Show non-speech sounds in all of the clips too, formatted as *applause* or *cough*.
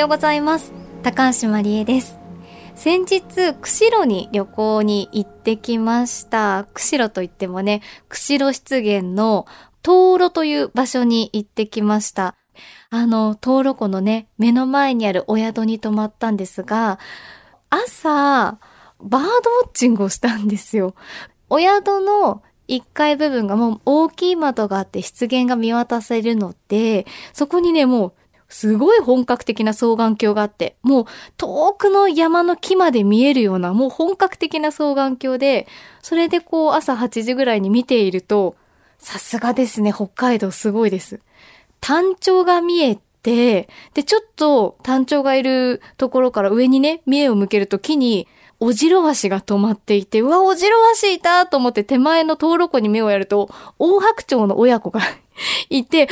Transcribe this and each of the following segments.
ようございます。高橋真理恵です。先日釧路に旅行に行ってきました。釧路といってもね釧路湿原の灯籠という場所に行ってきました。あの灯籠湖のね目の前にあるお宿に泊まったんですが朝バードウォッチングをしたんですよ。お宿の1階部分がもう大きい窓があって湿原が見渡せるのでそこにねもうすごい本格的な双眼鏡があって、もう遠くの山の木まで見えるような、もう本格的な双眼鏡で、それでこう朝8時ぐらいに見ていると、さすがですね、北海道すごいです。単調が見えて、で、ちょっと単調がいるところから上にね、目を向けると木に、オジロワシが止まっていて、うわ、オジロワシいたと思って手前の灯籠湖に目をやると、大白鳥の親子が *laughs* いて、あ、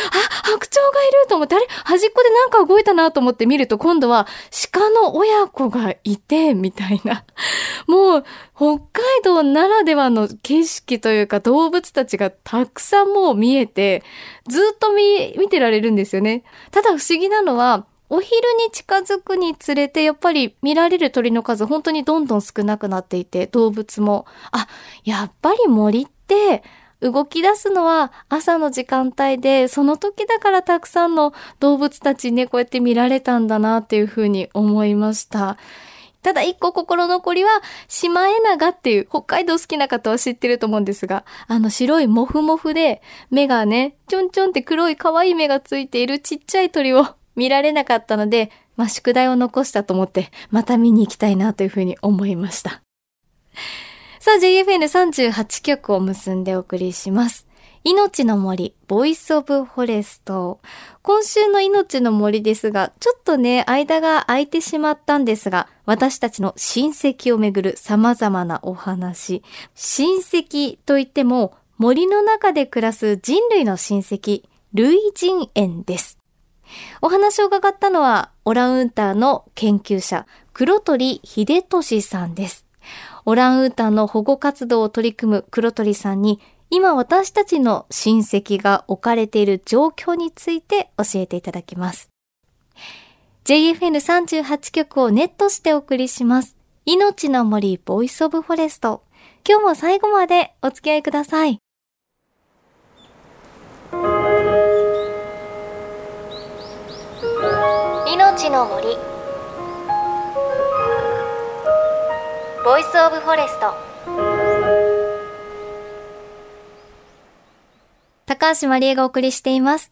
白鳥がいると思って、あれ端っこでなんか動いたなと思って見ると、今度は鹿の親子がいて、みたいな。*laughs* もう、北海道ならではの景色というか動物たちがたくさんもう見えて、ずっと見、見てられるんですよね。ただ不思議なのは、お昼に近づくにつれて、やっぱり見られる鳥の数本当にどんどん少なくなっていて、動物も、あ、やっぱり森って動き出すのは朝の時間帯で、その時だからたくさんの動物たちね、こうやって見られたんだなっていうふうに思いました。ただ一個心残りは、シマエナガっていう北海道好きな方は知ってると思うんですが、あの白いモフモフで、目がね、ちょんちょんって黒い可愛い目がついているちっちゃい鳥を見られなかったので、まあ、宿題を残したと思って、また見に行きたいなというふうに思いました。さあ、JFN38 曲を結んでお送りします。命の森、ボイスオブフォレスト。今週の命の森ですが、ちょっとね、間が空いてしまったんですが、私たちの親戚をめぐる様々なお話。親戚といっても、森の中で暮らす人類の親戚、類人猿です。お話を伺ったのは、オランウータンの研究者、黒鳥英俊さんです。オランウータンの保護活動を取り組む黒鳥さんに、今私たちの親戚が置かれている状況について教えていただきます。JFN38 曲をネットしてお送りします。命の森ボイスオブフォレスト。今日も最後までお付き合いください。命の森ボイスオブフォレスト。高橋万里恵がお送りしています。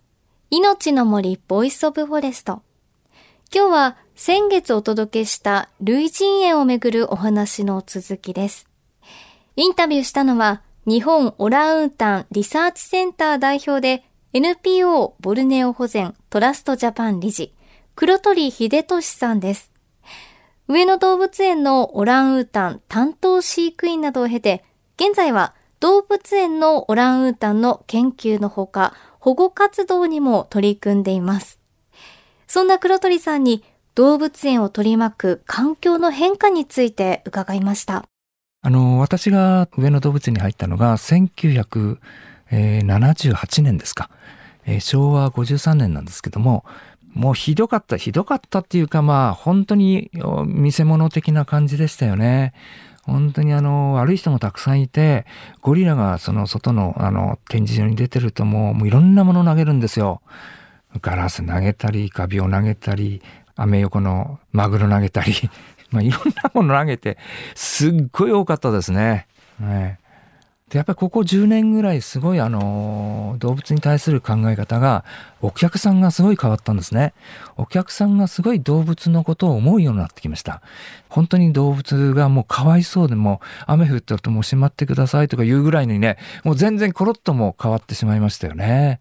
命の森ボイスオブフォレスト。今日は先月お届けした類人猿をめぐるお話の続きです。インタビューしたのは日本オランウータンリサーチセンター代表で NPO ボルネオ保全トラストジャパン理事黒鳥秀俊さんです。上野動物園のオランウータン担当飼育員などを経て、現在は動物園のオランウータンの研究のほか、保護活動にも取り組んでいます。そんな黒鳥さんに動物園を取り巻く環境の変化について伺いました。あの、私が上野動物園に入ったのが1978年ですか。昭和53年なんですけども、もうひどかった、ひどかったっていうかまあ本当に見せ物的な感じでしたよね。本当にあの悪い人もたくさんいて、ゴリラがその外のあの展示場に出てるともうもういろんなもの投げるんですよ。ガラス投げたり、カビを投げたり、アメ横のマグロ投げたり、*laughs* まあいろんなもの投げて、すっごい多かったですね。ねでやっぱりここ10年ぐらいすごいあの動物に対する考え方がお客さんがすごい変わったんですね。お客さんがすごい動物のことを思うようになってきました。本当に動物がもうかわいそうでも雨降ってるともうしまってくださいとか言うぐらいにね、もう全然コロッとも変わってしまいましたよね。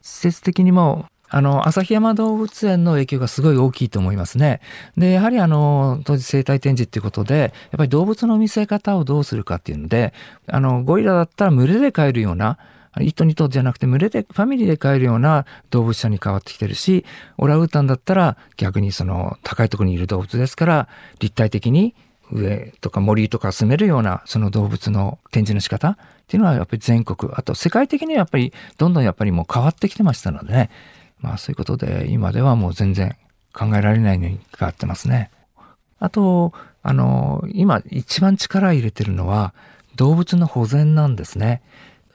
施設的にもあの、旭山動物園の影響がすごい大きいと思いますね。で、やはりあの、当時生態展示っていうことで、やっぱり動物の見せ方をどうするかっていうので、あの、ゴリラだったら群れで飼えるような、一頭二頭じゃなくて群れで、ファミリーで飼えるような動物舎に変わってきてるし、オラウータンだったら逆にその高いところにいる動物ですから、立体的に上とか森とか住めるようなその動物の展示の仕方っていうのはやっぱり全国、あと世界的にはやっぱりどんどんやっぱりもう変わってきてましたのでね。まあそういうことで今ではもう全然考えられないのに変わってますね。あと、あの、今一番力入れてるのは動物の保全なんですね。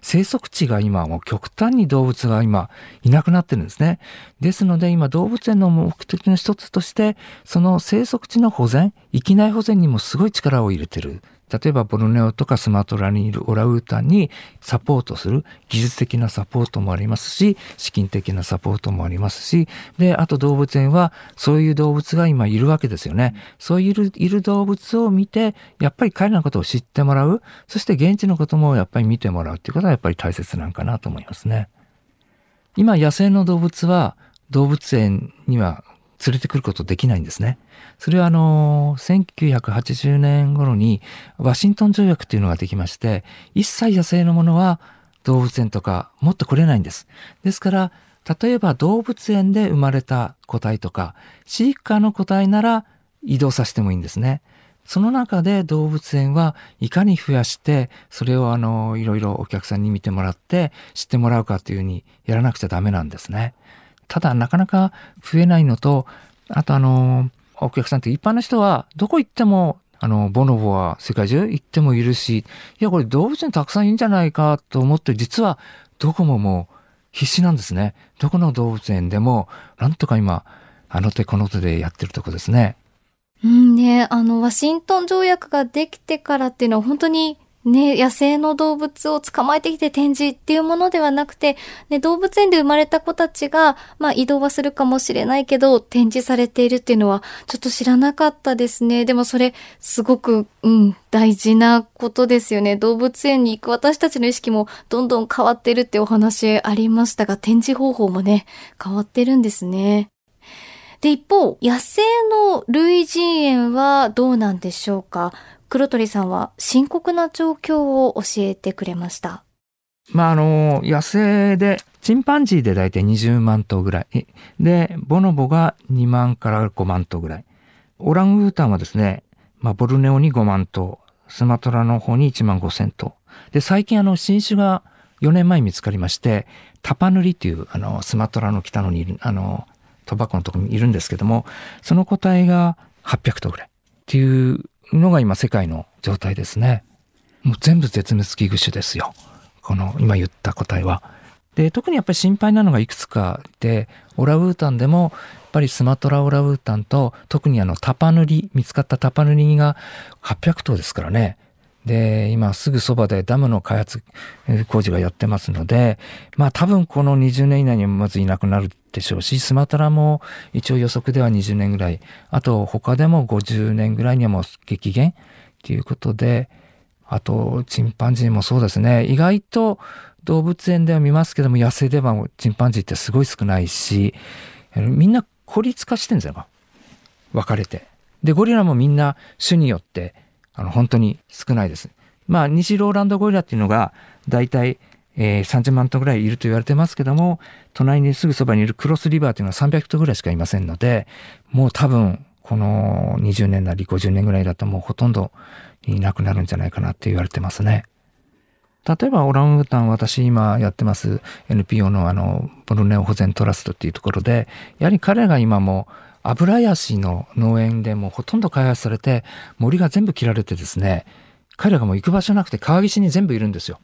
生息地が今もう極端に動物が今いなくなってるんですね。ですので今動物園の目的の一つとしてその生息地の保全、域内保全にもすごい力を入れてる例えばボルネオとかスマトラにいるオラウータンにサポートする技術的なサポートもありますし、資金的なサポートもありますし、で、あと動物園はそういう動物が今いるわけですよね。そういういる動物を見て、やっぱり彼らのことを知ってもらう、そして現地のこともやっぱり見てもらうっていうことはやっぱり大切なんかなと思いますね。今野生の動物は動物園には連れてくることできないんですね。それはあの、1980年頃にワシントン条約というのができまして、一切野生のものは動物園とか持ってこれないんです。ですから、例えば動物園で生まれた個体とか、飼育下の個体なら移動させてもいいんですね。その中で動物園はいかに増やして、それをあの、いろいろお客さんに見てもらって知ってもらうかというふうにやらなくちゃダメなんですね。ただなかなか増えないのと、あとあの、お客さんって一般の人はどこ行ってもあの、ボノボは世界中行ってもいるし、いや、これ動物園たくさんいるんじゃないかと思って、実はどこももう必死なんですね。どこの動物園でも、なんとか今、あの手この手でやってるとこですね。うんね、あの、ワシントン条約ができてからっていうのは本当にね、野生の動物を捕まえてきて展示っていうものではなくて、ね、動物園で生まれた子たちが、まあ移動はするかもしれないけど、展示されているっていうのは、ちょっと知らなかったですね。でもそれ、すごく、うん、大事なことですよね。動物園に行く私たちの意識もどんどん変わってるってお話ありましたが、展示方法もね、変わってるんですね。で、一方、野生の類人猿はどうなんでしょうか？黒鳥さんは深刻な状況を教えてくれました。まあ、あの、野生で、チンパンジーでだいたい20万頭ぐらい。で、ボノボが2万から5万頭ぐらい。オランウータンはですね、まあ、ボルネオに5万頭。スマトラの方に1万5千頭。で、最近あの、新種が4年前見つかりまして、タパヌリっていう、あの、スマトラの北のにいる、あの、トバコのところにいるんですけども、その個体が800頭ぐらい。っていうのが今世界の状態ですね。もう全部絶滅危惧種ですよ。この今言った答えは。で、特にやっぱり心配なのがいくつかで、オラウータンでも、やっぱりスマトラオラウータンと、特にあのタパヌリ、見つかったタパヌリが800頭ですからね。で、今すぐそばでダムの開発工事がやってますので、まあ多分この20年以内にまずいなくなるでしょうし、スマトラも一応予測では20年ぐらい、あと他でも50年ぐらいにはもう激減っていうことで、あとチンパンジーもそうですね、意外と動物園では見ますけども、野生ではチンパンジーってすごい少ないし、みんな孤立化してるんですよ。分かれて。で、ゴリラもみんな種によってあの、本当に少ないです。まあ、西ローランドゴリラっていうのが、だいたい、えー、30万頭ぐらいいると言われてますけども、隣にすぐそばにいるクロスリバーというのは300頭ぐらいしかいませんので、もう多分、この20年なり50年ぐらいだともうほとんどいなくなるんじゃないかなって言われてますね。例えばオランウータン、私今やってます NPO のあの、ボルネオ保全トラストっていうところで、やはり彼が今もアブラヤシの農園でもほとんど開発されて、森が全部切られてですね、彼らがもう行く場所なくて川岸に全部いるんですよ。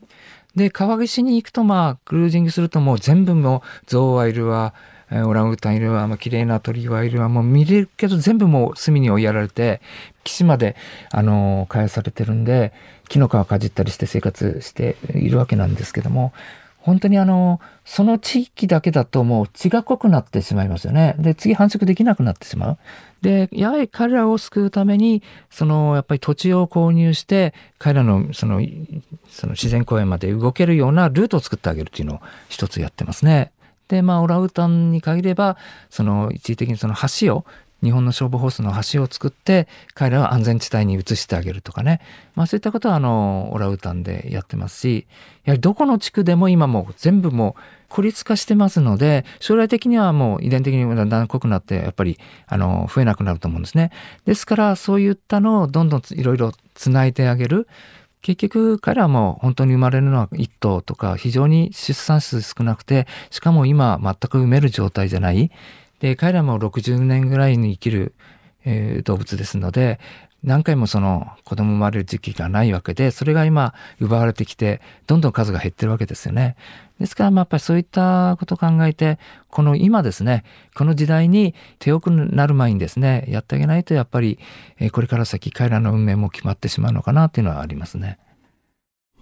で、川岸に行くとまあ、クルージングするともう全部もう、ゾウはいるわ、オランウータンいるわ、まあ、綺麗な鳥はいるわ、もう見れるけど全部もう隅に追いやられて、岸まで、あの、開発されてるんで、木の皮かじったりして生活しているわけなんですけども、本当にあの、その地域だけだともう血が濃くなってしまいますよね。で、次繁殖できなくなってしまう。で、やはり彼らを救うために、その、やっぱり土地を購入して、彼らの、その、その自然公園まで動けるようなルートを作ってあげるっていうのを一つやってますね。で、まあ、オラウータンに限れば、その、一時的にその橋を日本の消防ホースの橋を作って彼らは安全地帯に移してあげるとかね、まあ、そういったことはあのオラウータンでやってますしやはりどこの地区でも今もう全部もう孤立化してますので将来的にはもう遺伝的にだんだん濃くなってやっぱりあの増えなくなると思うんですね。ですからそういったのをどんどんいろいろつないであげる結局彼らも本当に生まれるのは1頭とか非常に出産数少なくて、しかも今全く産める状態じゃない。で、彼らも60年ぐらいに生きる、えー、動物ですので、何回もその子供生まれる時期がないわけで、それが今奪われてきて、どんどん数が減ってるわけですよね。ですから、まあ、やっぱりそういったことを考えて、この今ですね、この時代に手遅くなる前にですね、やってあげないと、やっぱりえ、これから先彼らの運命も決まってしまうのかなっていうのはありますね。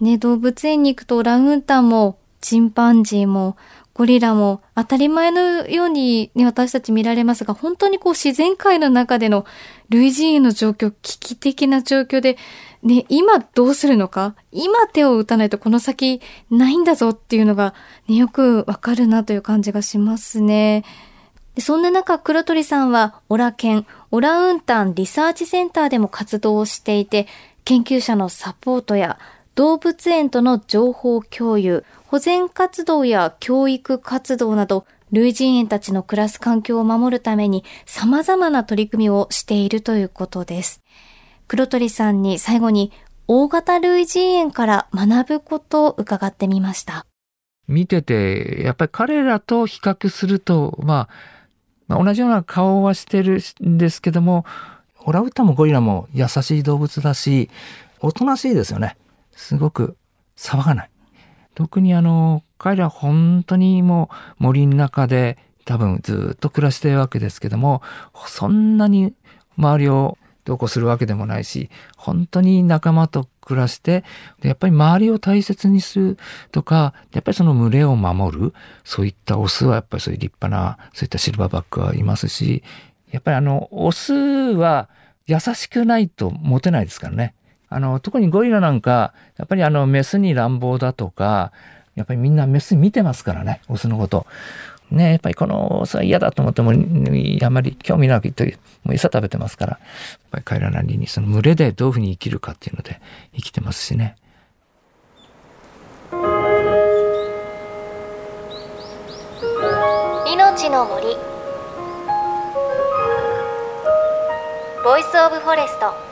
ね、動物園に行くとオランウータンもチンパンジーもゴリラも当たり前のように、ね、私たち見られますが、本当にこう自然界の中での類人猿の状況、危機的な状況で、ね、今どうするのか今手を打たないとこの先ないんだぞっていうのが、ね、よくわかるなという感じがしますね。そんな中、黒鳥さんは、オラケン、オラウンタンリサーチセンターでも活動をしていて、研究者のサポートや動物園との情報共有、保全活動や教育活動など、類人猿たちの暮らす環境を守るために様々な取り組みをしているということです。黒鳥さんに最後に大型類人猿から学ぶことを伺ってみました。見てて、やっぱり彼らと比較すると、まあ、まあ、同じような顔はしてるんですけども、オラウータンもゴリラも優しい動物だし、おとなしいですよね。すごく騒がない。特にあの、彼ら本当にもう森の中で多分ずっと暮らしてるわけですけども、そんなに周りをどうこうするわけでもないし、本当に仲間と暮らして、やっぱり周りを大切にするとか、やっぱりその群れを守る、そういったオスはやっぱりそういう立派な、そういったシルバーバックはいますし、やっぱりあの、オスは優しくないとモテないですからね。あの、特にゴリラなんか、やっぱりあの、メスに乱暴だとか、やっぱりみんなメス見てますからね、オスのこと。ね、やっぱりこのオスは嫌だと思っても、あまり興味なくて、もう餌食べてますから、やっぱり彼らなりにその群れでどういうふうに生きるかっていうので生きてますしね。命の森ボイスオブフォレスト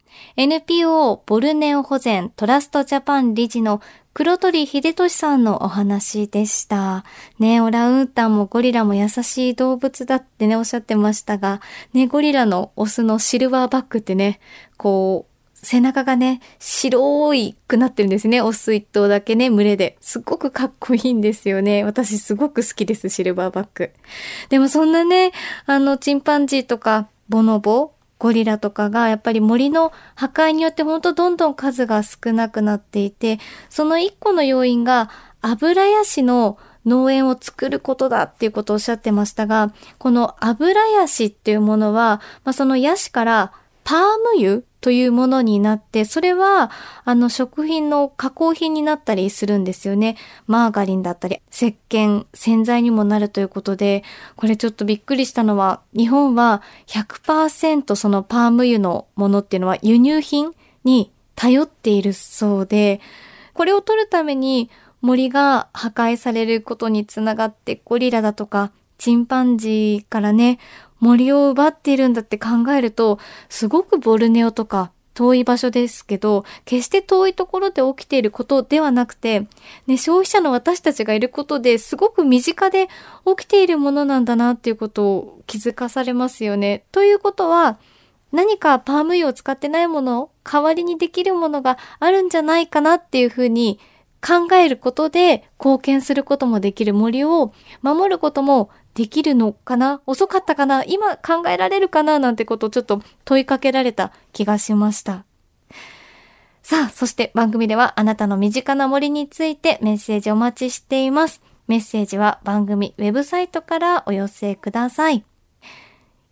NPO ボルネオ保全トラストジャパン理事の黒鳥英俊さんのお話でした。ね、オランウータンもゴリラも優しい動物だってね、おっしゃってましたが、ね、ゴリラのオスのシルバーバックってね、こう、背中がね、白いくなってるんですね。オス一頭だけね、群れで。すっごくかっこいいんですよね。私すごく好きです、シルバーバック。でもそんなね、あの、チンパンジーとか、ボノボ、ゴリラとかがやっぱり森の破壊によってほんとどんどん数が少なくなっていて、その一個の要因が油ヤシの農園を作ることだっていうことをおっしゃってましたが、この油ヤシっていうものは、まあ、そのヤシからパーム油というものになって、それは、あの、食品の加工品になったりするんですよね。マーガリンだったり、石鹸、洗剤にもなるということで、これちょっとびっくりしたのは、日本は100%そのパーム油のものっていうのは輸入品に頼っているそうで、これを取るために森が破壊されることにつながってゴリラだとかチンパンジーからね、森を奪っているんだって考えると、すごくボルネオとか遠い場所ですけど、決して遠いところで起きていることではなくて、ね、消費者の私たちがいることですごく身近で起きているものなんだなっていうことを気づかされますよね。ということは、何かパーム油を使ってないものを代わりにできるものがあるんじゃないかなっていうふうに考えることで貢献することもできる森を守ることもできるのかな？遅かったかな？今考えられるかな？なんてことをちょっと問いかけられた気がしました。さあ、そして番組ではあなたの身近な森についてメッセージお待ちしています。メッセージは番組ウェブサイトからお寄せください。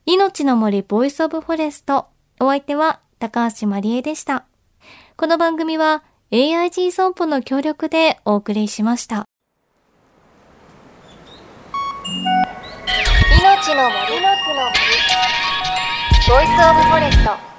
命の森 Voice of Forest。お相手は高橋まりえでした。この番組は AIG 損保の協力でお送りしました。命の木の森ボイスオブフォレスト。